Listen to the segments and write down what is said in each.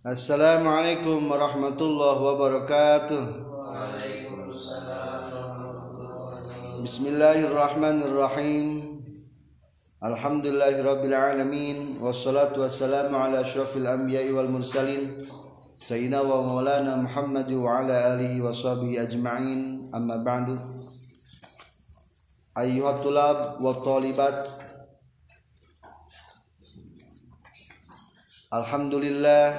Assalamualaikum warahmatullahi wabarakatuh. Bismillahirrahmanirrahim. Alhamdulillahirabbil alamin wassalatu wassalamu ala asyrafil anbiya'i wal mursalin sayyidina wa maulana Muhammad wa ala alihi wa sahbihi ajma'in amma ba'du. Ayyuhat tulab wa talibat Alhamdulillah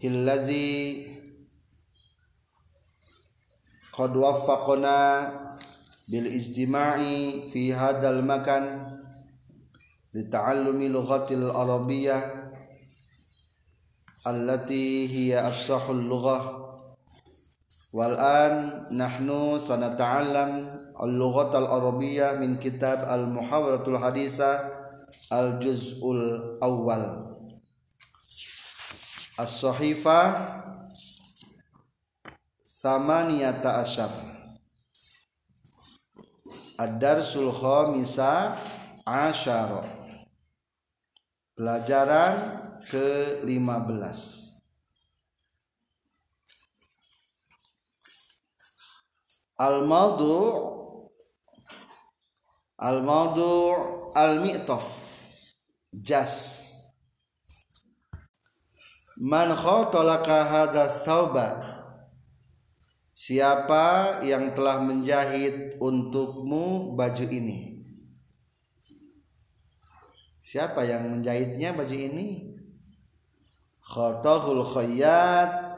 Hillazi Qad waffaqna bil ijtima'i fi hadal makan lita'allumi lughatil arabiyyah allati hiya afsahul lughah wal an nahnu sanata'allam al-lughat al-arabiyyah min kitab al-muhawaratul haditha al-juz'ul awwal as-sahifah samaniyata asyar. Ad-darsul khamisa asyara pelajaran ke-15 al-mawdu' al-mawdu' al-mi'taf. Jas Man khatalaka hadha thawba. Siapa yang telah menjahit untukmu baju ini? Siapa yang menjahitnya baju ini? Khatahul khayyat.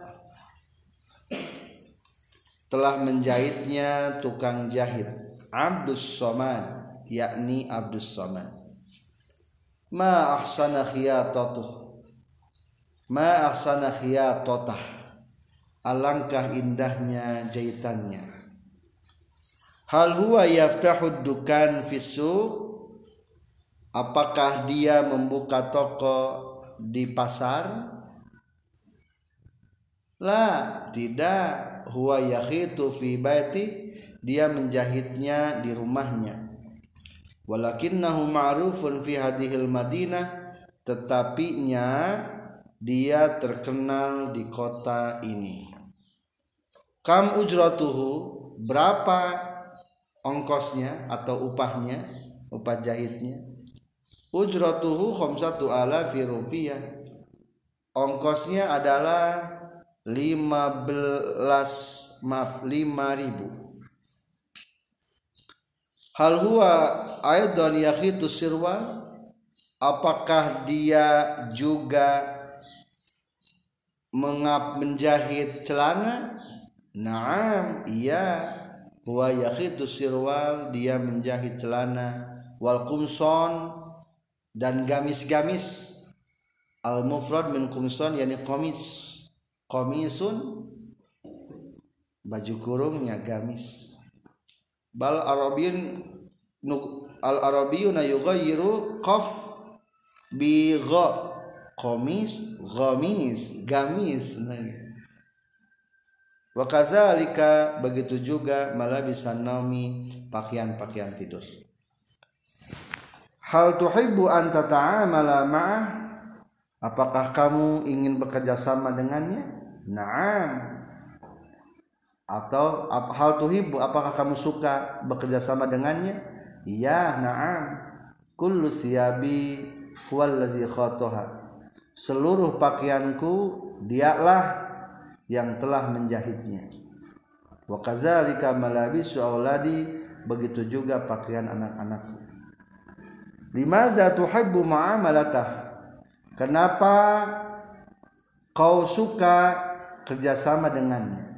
Telah menjahitnya tukang jahit. Abdus Somad yakni Abdus Somad. Ma ahsana khiyatatuh ma ahsana khiyatotah. Alangkah indahnya jahitannya. Hal huwa yaftahu dukan fisu? Apakah dia membuka toko di pasar? La tidak. Huwa yakhitu fi baiti. Dia menjahitnya di rumahnya. Walakinnahu ma'rufun fi hadhil madinah. Tetapi nya dia terkenal di kota ini. Kam ujratuhu berapa ongkosnya atau upahnya upah jahitnya ujratuhu khamsatu alafi rupiah. Ongkosnya adalah 15 maaf 5000 hal huwa aidan yakhitu sirwal apakah dia juga mengap menjahit celana? Naam iya. Wa yakhitu sirwal dia menjahit celana. Wal kumson dan gamis-gamis. Al mufrad min kumson yani komis komisun baju kurungnya gamis. Bal arabiyun al arabiyuna yughayyiru qaf bi gha komis gamis gamis. Wa kadzalika begitu juga malabisan naumi pakaian-pakaian tidur. Hal tuhibbu an tata'amala ma'ah? Apakah kamu ingin bekerja sama dengannya? Na'am. Atau hal tuhibbu apakah kamu suka bekerja sama dengannya? Iya na'am. Kullu siyabi huwallazi seluruh pakaianku dialah yang telah menjahitnya. Wa kadzalika malabisu auladi begitu juga pakaian anak-anakku. Limaza tuhibbu muamalatah kenapa kau suka kerjasama dengannya?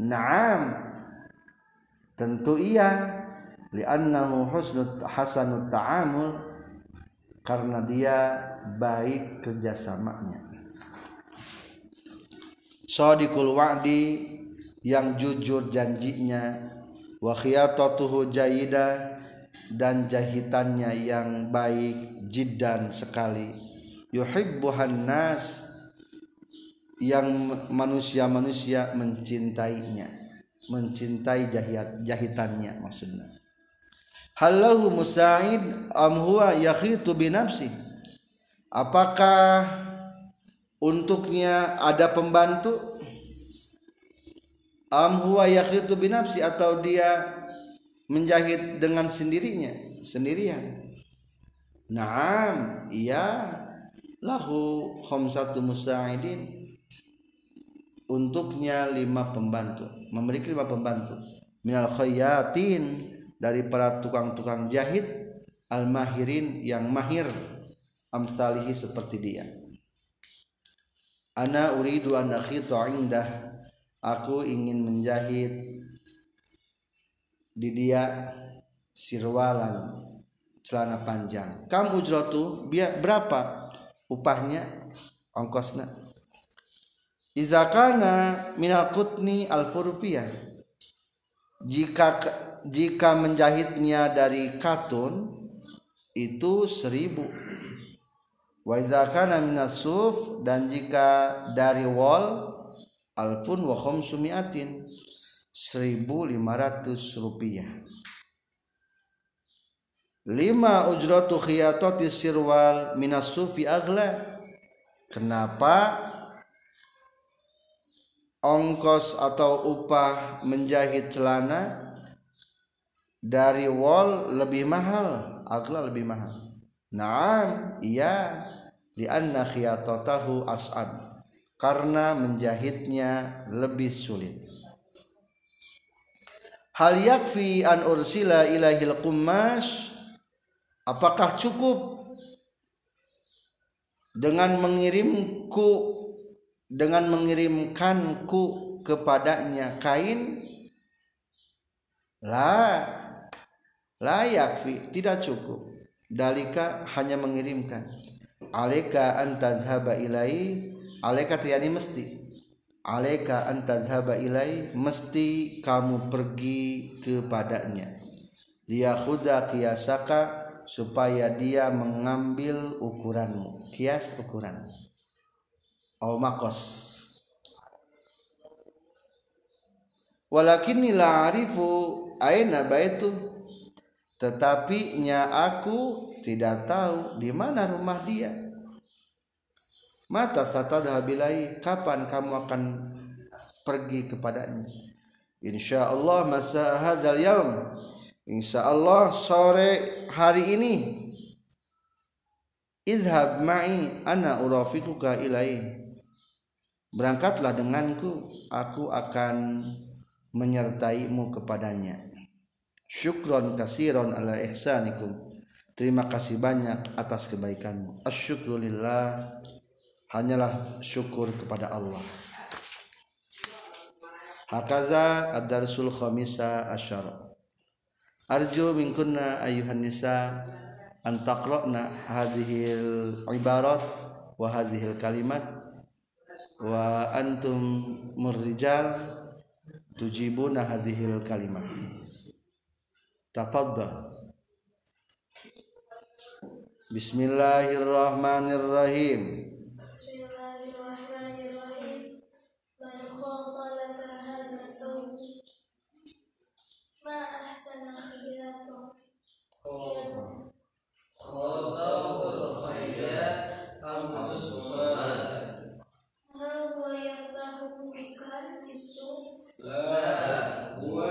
Na'am tentu iya. Li'annahu husnul hasanut ta'amul karena dia baik kerjasamanya. Sadiqul wa'di yang jujur janjinya wa khiyatatuhu jayida dan jahitannya yang baik jiddan sekali. Yuhibbuhan nas yang manusia-manusia mencintainya mencintai jahit jahitannya maksudnya halahu musa'id am huwa yakhitu bi nafsi? Apakah untuknya ada pembantu? Am huwa yakhitu binafsi atau dia menjahit dengan sendirinya sendirian? Naam iya. Lahu khamsatu musa'idin. Untuknya lima pembantu. Memiliki lima pembantu. Minal khayatin dari para tukang-tukang jahit al mahirin yang mahir amsalihi seperti dia. Ana uridu an akhitu indah aku ingin menjahit di dia sirwalan celana panjang. Kamu ujratu berapa upahnya? Ongkosnya. Izakana minal kutni al furfiyah jika jika menjahitnya dari katun itu seribu. Wa izakana minas suf dan jika dari wol alfun wa khamsumiatin 1500 rupiah. Lima ujratu khiyatati sirwal minas sufi aghla kenapa ongkos atau upah menjahit celana dari wol lebih mahal aghla lebih mahal. Naam iya. Di anna khiyatatahu as'ab karena menjahitnya lebih sulit. Hal yakfi an ursila ilahil qummas? Apakah cukup dengan mengirimku dengan mengirimkanku kepadanya kain? La la yakfi tidak cukup. Dalika hanya mengirimkan. Alaika antazhaba ilai alaika tiyani mesti. Alaika antazhaba ilai mesti kamu pergi kepadanya. Dia khuda kiasaka supaya dia mengambil ukuranmu. Kias ukuran. Au makos. Walakinni la arifu aina baitu tetapi nya aku tidak tahu di mana rumah dia. Mata satadhabilai kapan kamu akan pergi kepadanya? Insya Allah masa hadzal yaum. Insya Allah sore hari ini. Idhab ma'i ana urafikuka ilai berangkatlah denganku aku akan menyertaimu kepadanya syukron kasiron ala ihsanikum. Terima kasih banyak atas kebaikanmu. Asyukrulillah hanyalah syukur kepada Allah. Hakaza ad-darsul khamisa asyara. Arju minkunna ayuhan nisa an taqra'na hadhil ibarat wa hadhil kalimat. Wa antum murrijal tujibuna hadhil kalimat تفضل بسم الله الرحمن الرحيم بسم الله الرحمن الرحيم هذا ما أحسن هل هو يفتح مكان في السوق؟ لا هو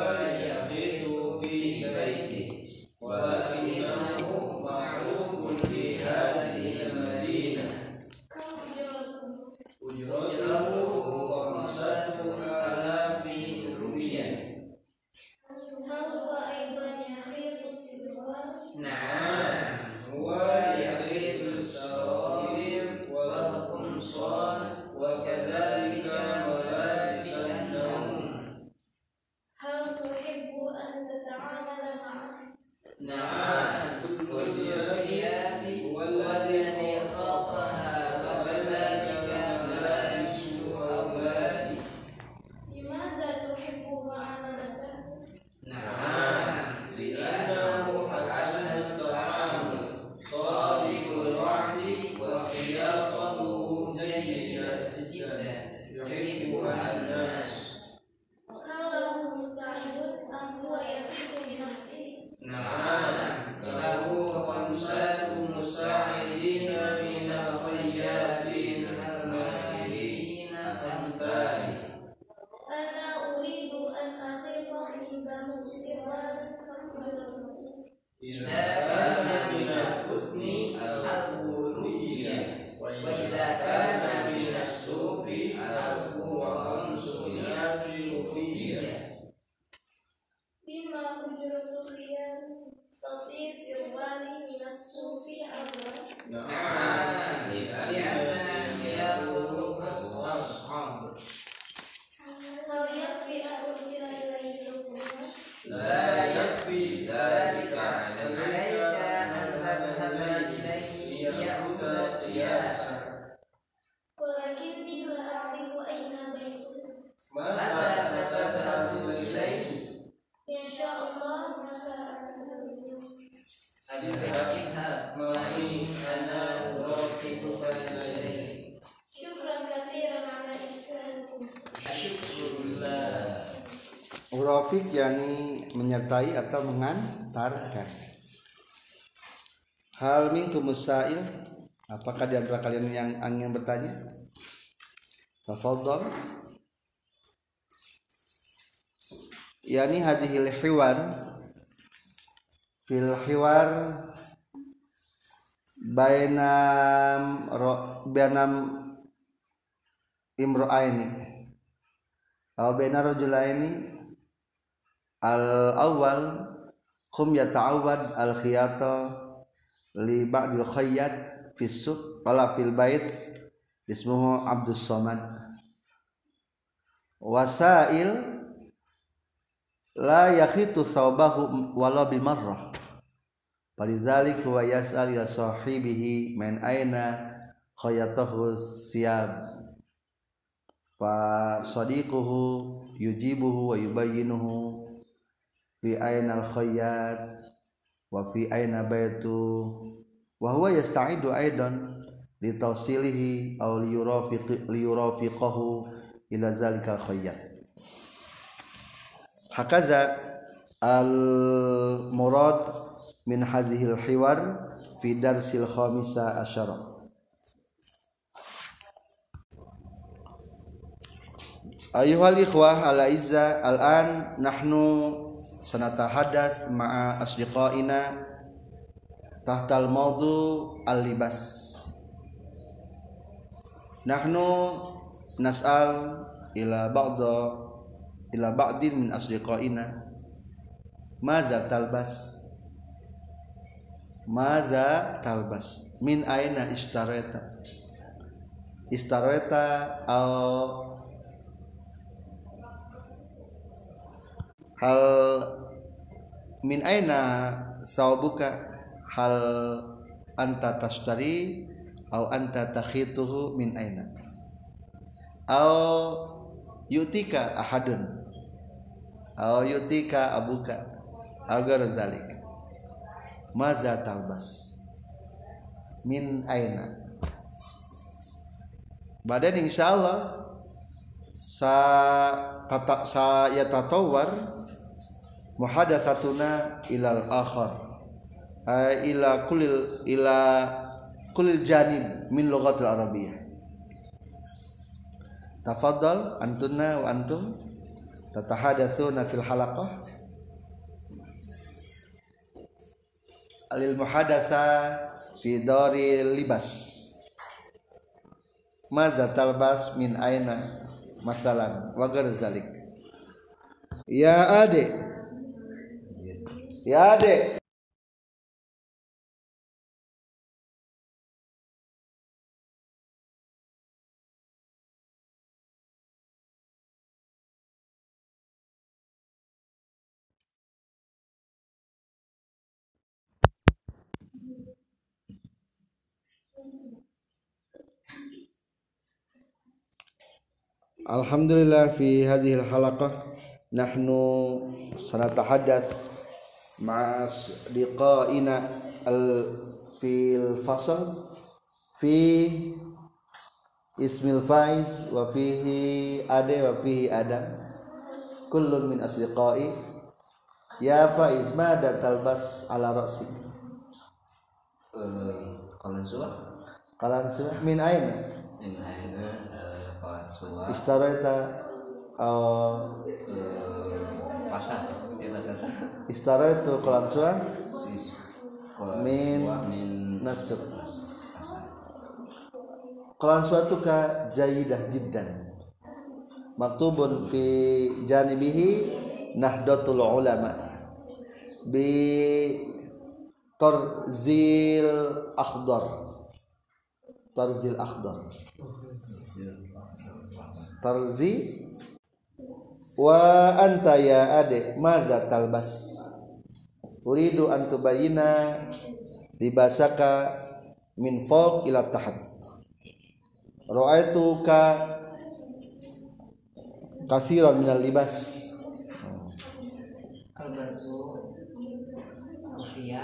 Yakni menyertai atau mengantarkan. Hal minkum musail Apakah di antara kalian yang ingin bertanya? Tafadhol. Yani hadhil hiwan fil hiwar bainam ro bainam imro'aini aw baina rajulaini al awal hum yata'awwad al khiyata li ba'dil khayyat fi suq wala fil bait ismuhu Abdus Somad wasail la yakhitu thawbahu wala bi marrah Falizalik huwa yas'al ila sahibihi min aina khayatahu siyab fa sadiquhu yujibuhu wa yubayyinuhu fi aina al khayyat wa fi aina baitu wa huwa yasta'idu aidan li tawsilihi aw li yurafiq li yurafiqahu ila zalika al khayyat hakaza al murad min hadhihi al hiwar fi darsil khamisa asyara Ayuhal ikhwah ala izza al-an nahnu sanatahadath ma'a asdiqaina tahtal mawdu al-libas. Nahnu nas'al ila ba'da ila ba'din min asdiqaina. Maza talbas? Maza talbas? Min aina istareta istareta au hal min aina sawabuka hal anta tashtari au anta takhituhu min aina? Au yutika ahadun? Au yutika abuka? Agar zalik. Maza talbas min aina? Badan insyaallah sa tata sa yatatawar muhadatsatuna ilal akhar. Ila kulil ila kulil janib min lughatil arabiyyah tafaddal antunna wa antum tatahadatsuna fil halaqah. Alil muhadatsa fi daril libas. Maza talbas min aina masalan wa zalik. Ya ade ya ade Alhamdulillah fi hadhihi halaqah nahnu sanatahaddath ma'a liqa'ina al fil fasl fi ismil faiz wa fihi ada wa fihi ada. Kullun min asdiqai ya faiz madha talbas ala ra'sik? Kalau suah, qalan su min aina ini akhirnya kalau suah istaraita aw pasar, ya pasar. Istaraitu qalan su Sis- Qala Min nasab. hasan. Qalan suatu ka jayidah jiddan. Maktubun fi janibihi Nahdlatul Ulama bi Tarzil Akhdar. Tarzil Akhdar. Tarzi wa anta ya ade madza talbas? Uridu an tubayyina libasaka min fawq ila tahat ra'aituka kathiran minal libas. Albasu kufia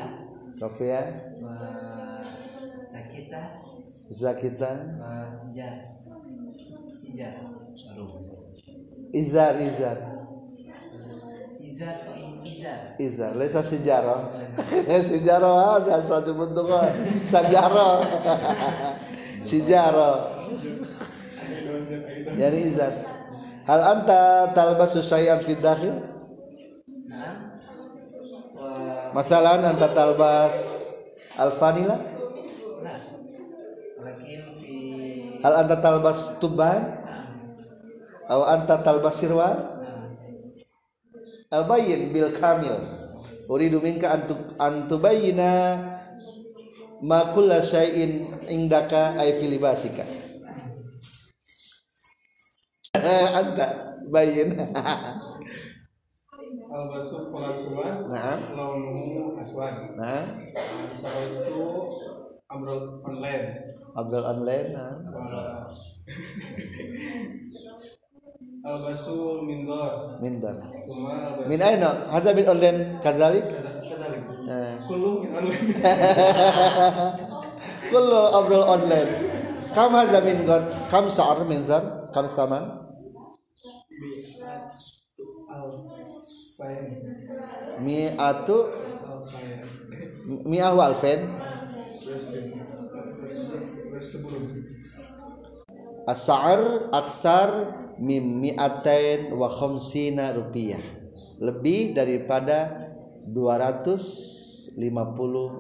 kafia wa sakita zakitan wa sijar sijar izar izar. Izar izar. Izar lesa sejarah sejarah ada suatu bentuk sejarah sejarah yani izar. Hal anta talbasu syai'an fi dakhil? Nah wa masalan anta talbas al-vanila la walakin fi hal anta talbas tuban atau anta talbas sirwan abayin bil kamil. Uridu minka antu antubayina ma kulla syai'in indaka ay fi libasika anta bayin. Albasu Falatuan nah Launuhu Aswan. Nah itu Amrol online. Abdul online nah Albasu Mindor. Mindar Suma Albasu min aina? Hadza min online kadzalik Kadalik nah Kullu min online. Kullu Abdul online. Kam hadza min gon kam sa'ar min zar kam saman? Al Fain mi'atu? Al Fain mi'ah wa alfen Terus keburu As-sa'ar aksar mim mi'atain wa khamsina rupiah. Lebih daripada 250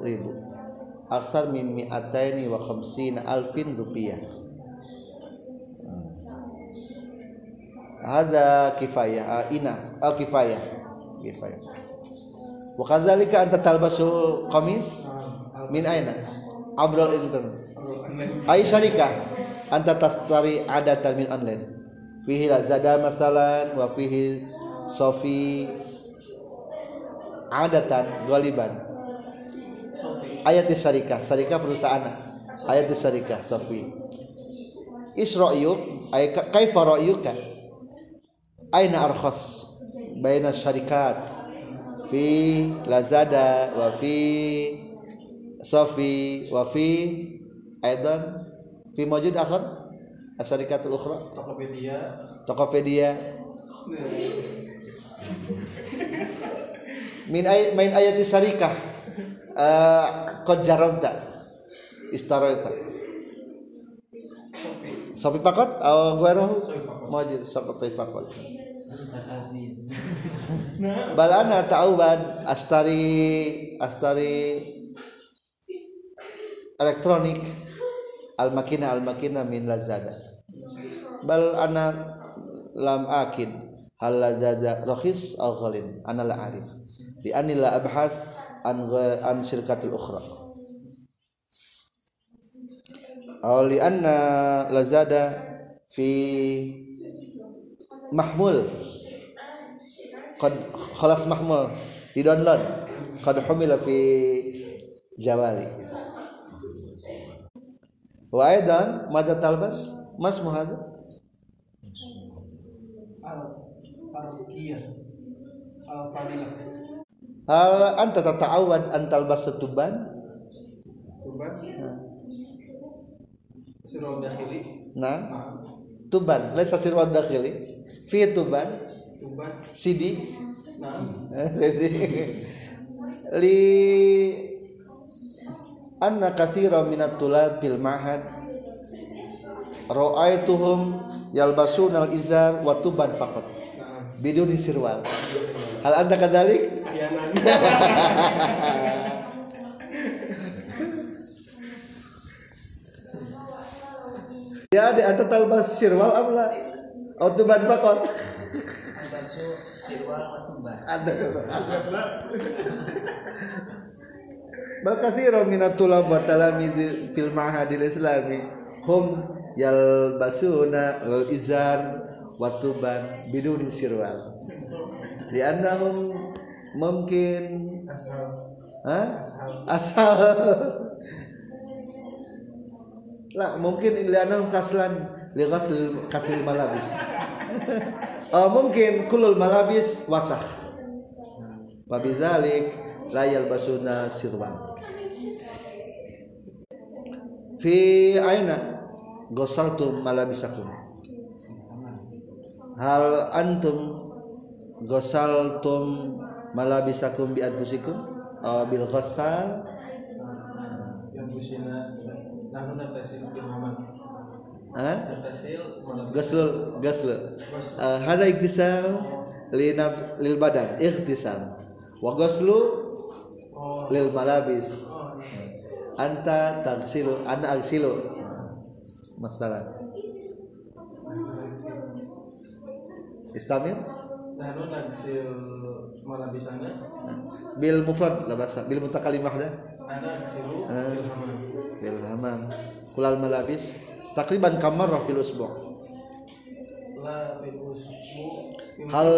ribu. Aksar mim mi'ataini wa khamsina alfin rupiah. Hadza kifayah ah, ina oh kifayah. Kifayah. Wa kadzalika anta talbasul qamis? Min aina? Abrul internet online. Ai syarikah anta tastari adatan min online fihi lazada masalan wa fihi sofi adatan galiban ayat syarikah. Syarikah perusahaan. Ayat syarikah sofi. Isra'yuk ay ka- kaifa ra'yuka aina arkhas? Baina syarikat? Fi lazada wa fi sofi wa fi aidan? Fi mawjud akhar asyarikatul ukhra? Tokopedia. Tokopedia. Min ay main ayati syarikah eh qad jarabta istarata Sopi pakot? Atau gue roh mawjud sopi pakot. Takazib bal ana ta'awad astari astari elektronik. Al makina al makina min lazada bal ana lam akid hal lazada rakhis aw ghalin ana la arif li anni la abhath an an syirkatil ukhra aw li anna lazada fi mahmul qad khalas mahmul di download qad humila fi jawali wa aidan madza talbas mas muhadza Al Arkia Al Fadilah hal anta tata'awad an talbas tuban? Tuban? Sirul Dakhili nah. Tuban. Laysa sirwa dakhili fi tuban? Tuban. Sidi? Nah. Jadi li anna kathira minat tulab fil ma'had ra'aituhum yalbasunal izar wa tuban faqat. Biduni sirwal. Hal anda kadalik ya di anta talbas sirwal amla atau tuban faqat. Ada Bal kathiro minatulab wa talamizi fil mahadil islami hum yalbasuna al izar wa tuban bidun sirwal. Li'annahum mungkin asal Hah? asal. Lah mungkin lianahum kaslan li ghasl kasil malabis. Oh, mungkin kulul malabis wasah wa bidzalik la yalbasuna sirwan fi aina? Ghasaltum malabisakum. Hal antum ghasaltum malabisakum bi anfusikum? Aw bil malam gasl gasl uh, hada iktisal lil badan. Ikhtisal. Wa gaslu oh lil malabis anta tagsilu ana agsilu. Masalah. Istamir? Nahnu nagsil sana bil mufrad la basa bil mutakalimah dah. Ana nagsilu Ah. hamam. Bil hamam. Kulal malabis. Takriban kamar fil usbu' la fil usbu. Hal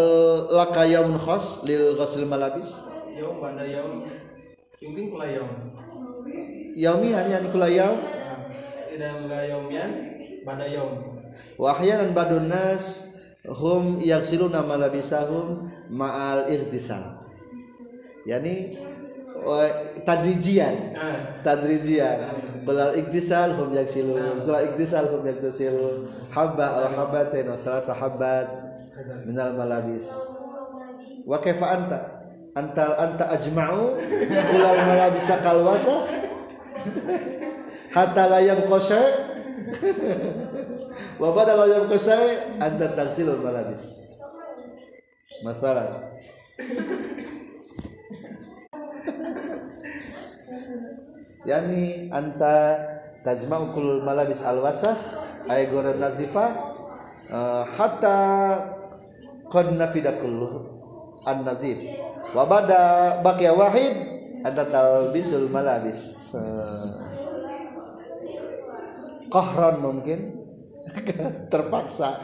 laka yaumun khas lil ghusl malabis? Yaum pada yaum. Mungkin kula yaum yaumi yani yani kula yaum? Idan la yaumian pada yaum. Wa ahyanan badun nas hum yaghsiluna malabisahum ma'al ightisal yani wa- tadrijian. Ah. Tadrijian. Kulal iktisal hum yaksilun kulal iktisal hum yaktasilun habba aw habbatain wa thalatha habbat minal malabis. Wa kaifa anta? Anta anta ajma'u kulal malabisa kal wasakh hatta la yabqa wa badal la yabqa anta tagsilul malabis. Masalan yani anta tajma'u kullul malabis al wasakh ay ghayr nazifa uh, hatta qad nafida kulluh an nazif wa bada baqiya wahid anta talbisul malabis uh, qahran mungkin. Terpaksa.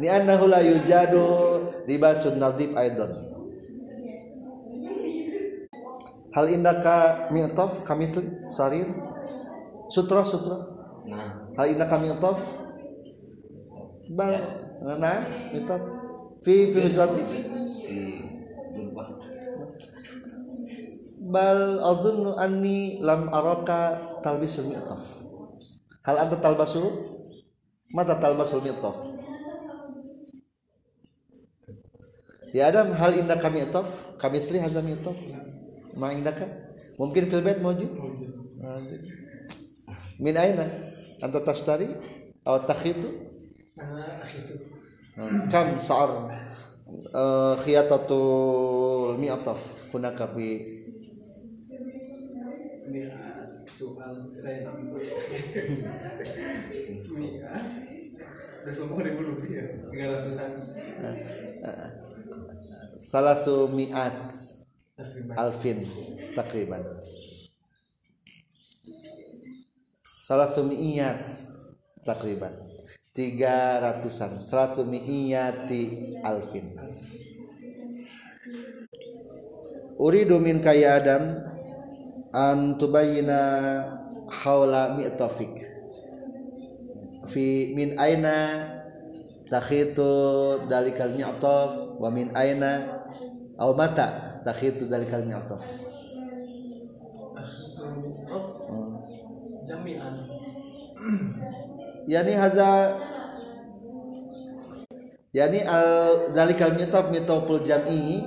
Ni annahu la yujadu libasun nazif aidan hal indaka mi'taf kamisli sarir sutra sutra. Nah, hal indaka mi'taf. Bal nah mi'taf. Fi fi hujrati di lupa. Bal azunnu anni lam araka talbisul mi'taf. Hal anta talbasu mata talbasul mi'taf? Ya adam hal indaka mi'taf? Kamisli hadza mi'taf? Ma indaka? Mungkin fil bait mawjud? Min aina? Anta tashtari? Aw takhitu? Kam sa'ar uh, khiyatatul mi'taf. Hunaka fi mi'at soal lain mi'at udah sepuluh ribu rupiah tiga ratusan salasu mi'at takriban alfin takriban. Salasu mi'iyat takriban. Tiga ratusan. Salasu mi'iyati alfin. Uridu min kaya adam an tubayina haula mi'tafik. Fi min aina takhitu dalikal mi'taf wa min aina aw mata takhitu dalikal mi'taf. Jami'an. Yani hadza yani al dalikal mi'taf mi'taful jam'i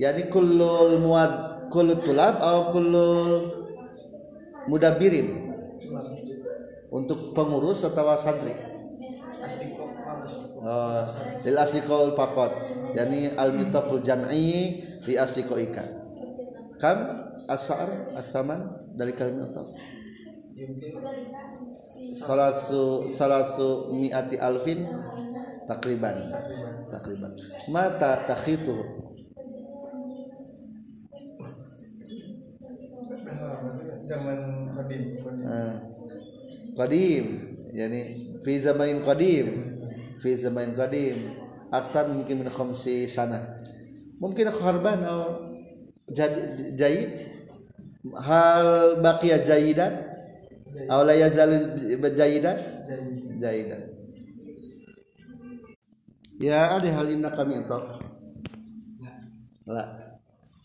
yani kullul muad kullu tulab aw kullul mudabbirin untuk pengurus atau santri? Oh, lil asliqaul faqat. Yani al mitaful jam'i li asliqaika kam asar asaman dari kalimat mitaf salasu salasu mi'ati alfin takriban. Takriban. Mata takhitu zaman kodim kodim Eh, qadim yani fi zamanin qadim fi zamanin qadim. Aksar mungkin min khamsi sana. Mungkin kharban atau jad- jayid. Hal baqiya jayidan? Aw la yazal jayidan? Jayidan. Ya ada hal inna kami itu la.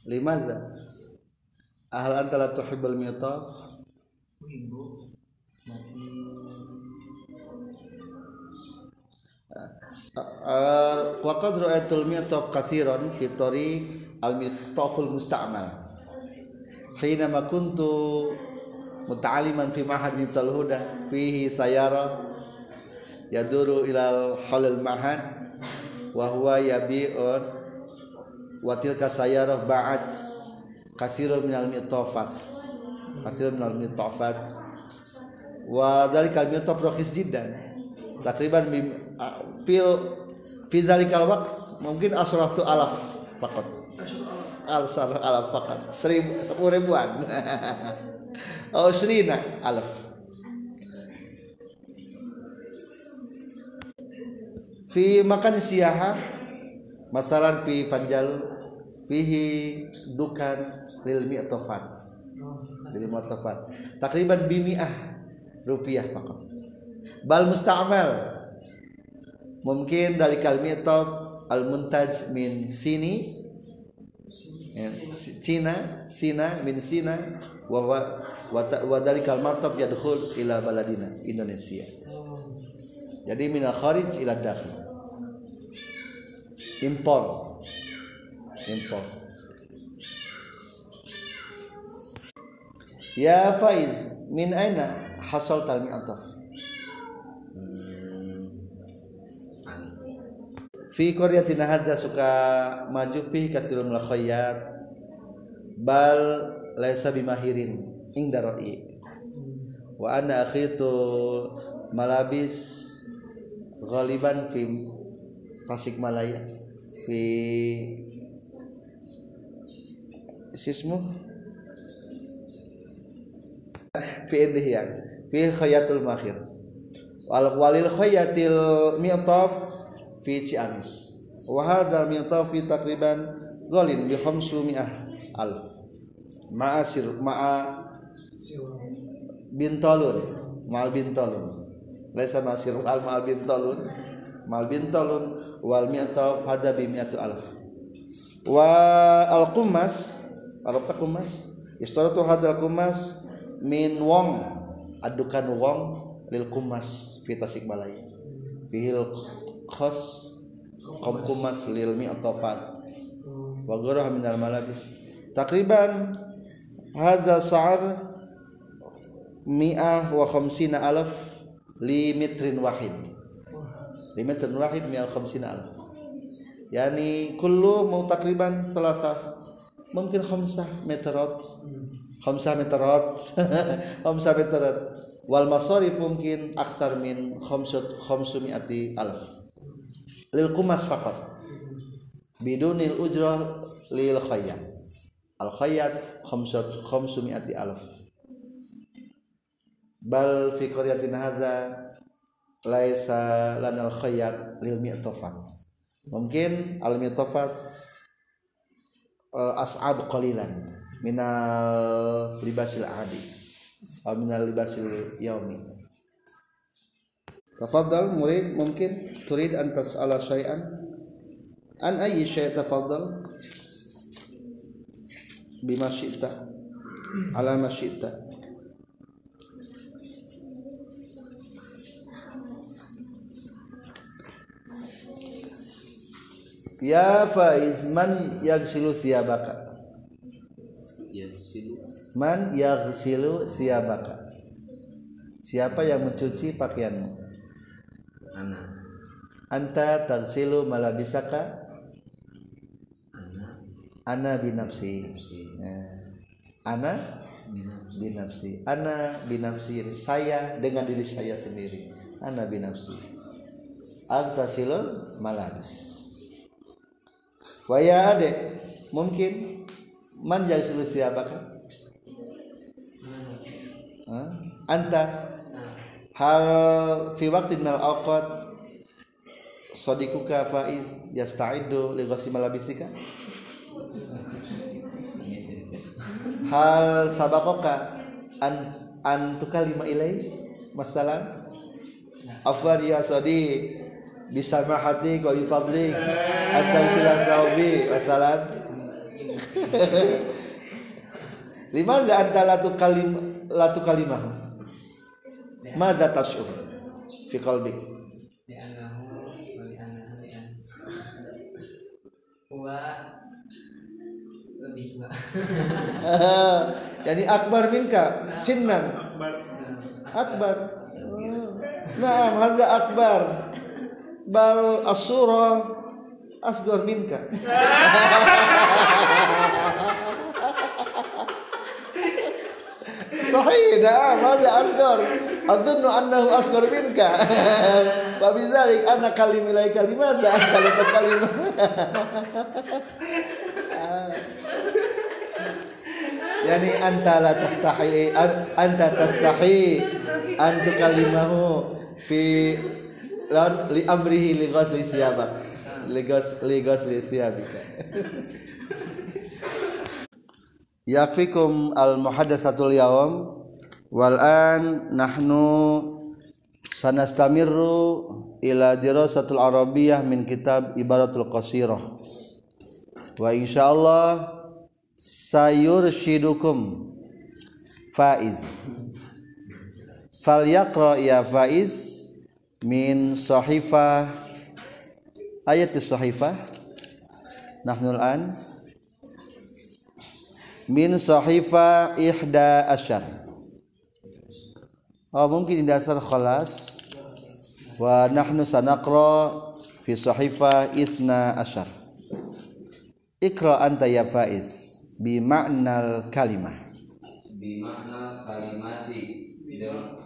Limaza Ahal anta la tuhibbul mitaf? Ah, ah, wa qad ra'aytul mitaf katsiran fi tariq al mitaful musta'mal. Hina ma kuntu muta'aliman fi mahad mitaful huda fihi sayara yaduru ilal halal mahad wa huwa yabi'un wa tilka sayara ba'at katsirun minal mitofat katsirun minal mitofat wa dzalikal mitof rakhis jiddan. Takriban fil fi dzalikal waqt mungkin asraftu alaf faqat. Alsar alaf faqat. Seribu sepuluh ribuan. Oh serina alaf. Fi makan siyaha masalan fi panjalu fihi dukan lil mi'tofat lil mi'tofat takriban bimi'ah rupiah faqat. Bal musta'mal. Mungkin dari mi'tof al muntaj min sini. Ya, Cina Sina min Sina. Wa wa wa, dalikal martab yadkhul ila baladina Indonesia. Jadi minal kharij ila dakhil. Impor impor ya Faiz min aina hasal talmi ataf fi qaryatina hadza suka maju fi kasirun la khayyat bal laisa bimahirin inda ra'i. Wa ana akhitu malabis ghaliban fi Tasikmalaya fi sismu? Fi indihyan fi khayatul makhir. Wal walil khayatil mi'taf fi Ciamis. Wa hadha mi'taf fi takriban golin bi 500 alf. Ma'a sir ma'a bintolun mal bintolun laisa masir al mal bintolun mal bintolun wal mi'taf hada bi mi'atu alf. Wa al qumas arab takumas istaratu hadal kumas min wong adukan wong lil kumas fi tasikmalaya fihil khos kom kumas lil mi'tafat wa gharaha min al malabis. Takriban hadza sa'ar mi'ah wa khamsina alaf li mitrin wahid. Li mitrin wahid mi'ah khamsina alaf. Yani kullu mau takriban selasa mungkin khamsah meterat khamsah meterat khamsah meterat wal masarif mungkin aksar min khamsut khamsumiati alaf lil kumas faqat bidunil ujrah lil khayyat al khayyat khamsut khamsumiati alaf bal fi qaryatina hadza laisa lanal khayyat lil mi'tafat mungkin al mi'tafat uh, as'ab qalilan. Minal libasil adi atau minal libasil yaumi. Tafadhal murid mungkin turid an tas'ala syai'an. An ayyi syai' tafadhal? Bima syi'ta. Ala ma syi'ta Ya Faiz man yaghsilu thiyabaka. Ya Man yaghsilu thiyabaka. Siapa yang mencuci pakaianmu? Anak Anta taghsilu malabisaka? Ana. Binafsi. Si Eh, Ana? Binafsi. Ana binafsi. Saya dengan diri saya sendiri. Ana binafsi. Agtasilul malabis waya ade mungkin man yagsilu thiyabaka Hah? anta? Hal fi waqtin al awqat sadiquka faiz yasta'iddu li ghasli malabisika? Hal sabakoka an an tukalima ilai? Masalah? Afwan ya sadi bisa mahati kau fadli atau silat taubi masalah lima za anta la tukalim la tukalimah madza tashur fi wa lebih tua yani akbar minka sinnan. Akbar. Naam hadza akbar bal asura asgar minka صحيح نعم هذا أصغر أظن أنه أصغر منك فبذلك أنا كلم إلي كلمات أنت لتكلم يعني أنت لا تستحي أنت تستحي أن تكلمه في lawan li amrihi li ghasli thiyabak li ghas li ghasli thiyabika. Yakfikum al muhaddatsatul yawm. Wal an nahnu sanastamirru ila dirasatul arabiyah min kitab ibaratul qasirah. Wa insyaallah sayurshidukum faiz. Falyaqra ya faiz min sahifah ayat sahifah. Nahnu al-an. Min sahifa ihda asyar. Oh mungkin di dasar khalas. Wa nahnu sanaqra fi sahifa isna asyar. Ikra anta ya faiz bi ma'nal kalimah. Bimakna kalimati dengan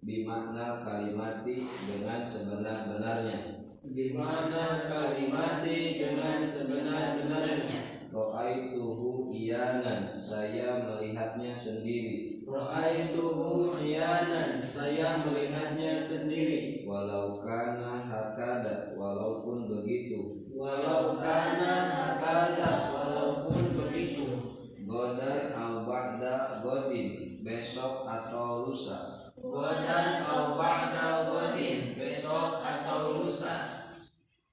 bimakna kalimati dengan sebenar-benarnya. Bimana kalimati dengan sebenar-benarnya. Ro'aituhu iyanan Saya melihatnya sendiri. Ra'aituhu iyanan Saya melihatnya sendiri. Walau kana hakada Walaupun begitu. Walau kana hakada Walaupun begitu. Godan au ba'da godin Besok atau lusa Wadan au ba'da wadin Besok atau lusa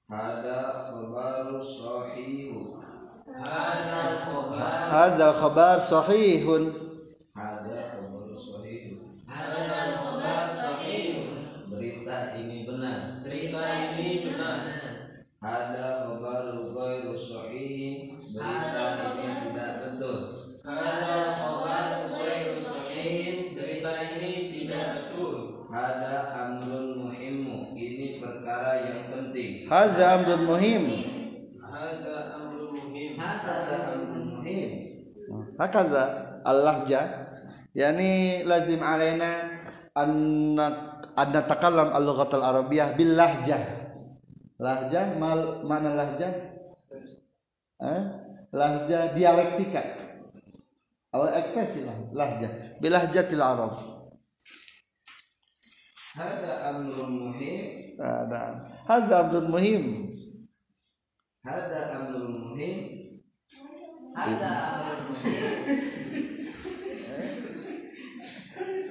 Hada khabaru sahihu Hadal khobar hadzal khabar sahihun hadza amrun muhim. Hada amrun muhim. Hada amrun muhim. hakaza al-lahja. Yani lazim alaina an an natakallam al-lughat al-arabiyyah bil lahjah lahjah mal mana lahjah eh? lahjah dialektika. Awal ekspresi lah lahjah bil lahjatil arab. Hada amrun muhim. Ada hadza amrun muhim. Hada amrun muhim. Hada amrun muhim.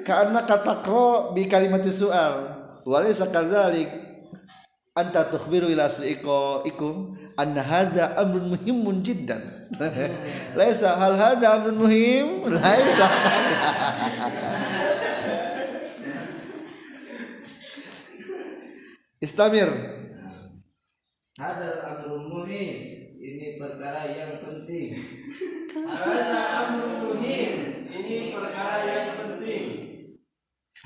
Karena kata kro bi kalimat soal walaysa kadzalik. Anta tukhbiru ila asliqo ikum anna hadza amrun muhimun jiddan laisa hal hadza amrun muhim? Laisa istamir. Hada amrun muhim. Ini perkara yang penting. Hada amrun muhim. Ini perkara yang penting.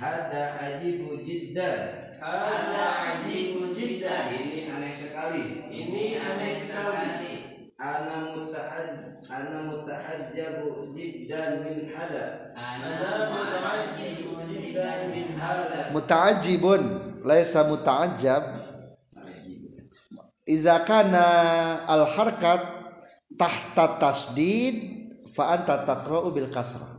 Hada ajibu jiddan Hada ajibu jiddan Ini aneh sekali. Ini aneh sekali. Ana muta'ad Ana muta'ajjabu jiddan min hada Ana muta'ajjib jiddan min hadha. muta'ajjibun laisa muta'ajjab. Idza kana al harkat tahta tasdid fa anta taqra'u bil kasrah.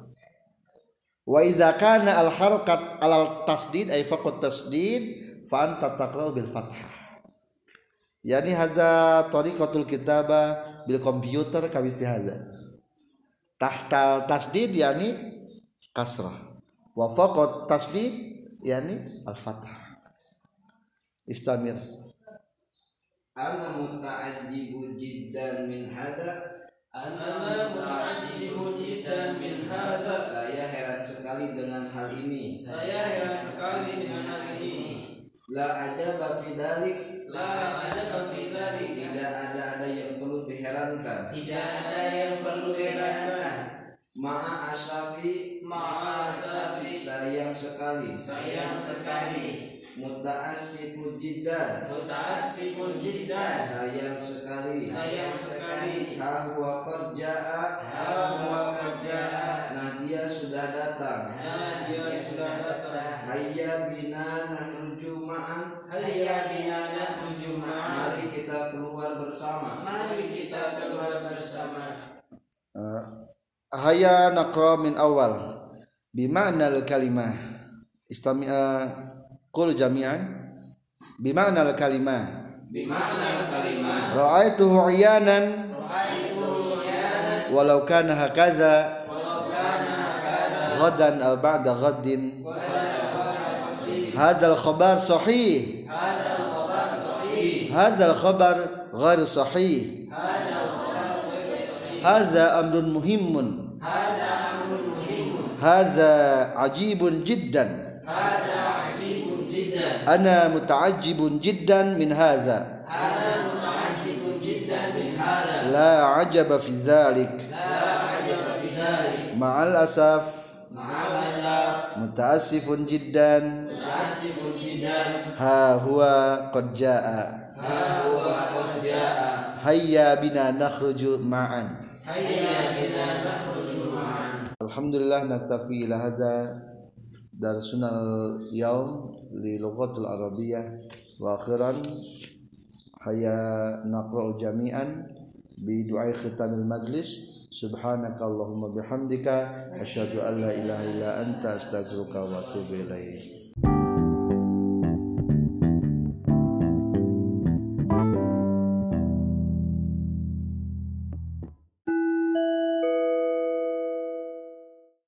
Wa idza kana al harkat alal tasdid ay faqat tasdid fa anta taqra'u bil fathah. Yani hadza tariqatul kitaba bil komputer kabisi hadza. Tahta tasdid yani kasrah. Wa faqat tasdid yani al fathah istamir ana muta'ajjibu jiddan min hada Ana muta'ajjib jiddan min hadha. saya heran sekali dengan hal ini Saya heran sekali dengan hal ini. la ajaba fi dalik La ada fi dzalik. tidak ada ada yang perlu diherankan Tidak ada yang perlu diherankan. ma'a asafi Ma'asafi. sayang sekali Sayang sekali. Muta'assifu jiddan Muta'assifun jiddan. sayang sekali Sayang sekali. ha huwa qad jaa Hawa kerja. nah dia sudah datang Nah dia sudah datang. hayya bina nahruju ma'an Hayya bina nahruju ma'an. mari kita keluar bersama Mari kita keluar bersama. uh, haya naqra min awal bima'na al kalimah istami uh, qul jami'an bima'na al kalimah bimana kalimah ra'aituhu iyanan walau kana hakadha غدا أو بعد غد هذا الخبر صحيح هذا الخبر غير صحيح هذا أمر مهم هذا عجيب جدا أنا متعجب جدا من هذا. أنا متعجب جدا من هذا لا عجب في ذلك. لا عجب في ذلك مع الأسف مع الأسف متأسف جدا. متأسف جدا ها هو قد جاء. ها هو قد جاء هيا بنا نخرج معا. هيا بنا نخرج معا الحمد لله نكتفي إلى هذا darsunal yaum li lughatil arabiyyah. Wa akhiran haya naqra'u jami'an bi du'ai khitamil majlis. Subhanaka allahumma bihamdika asyhadu an ilaha illa anta astaghfiruka wa atubu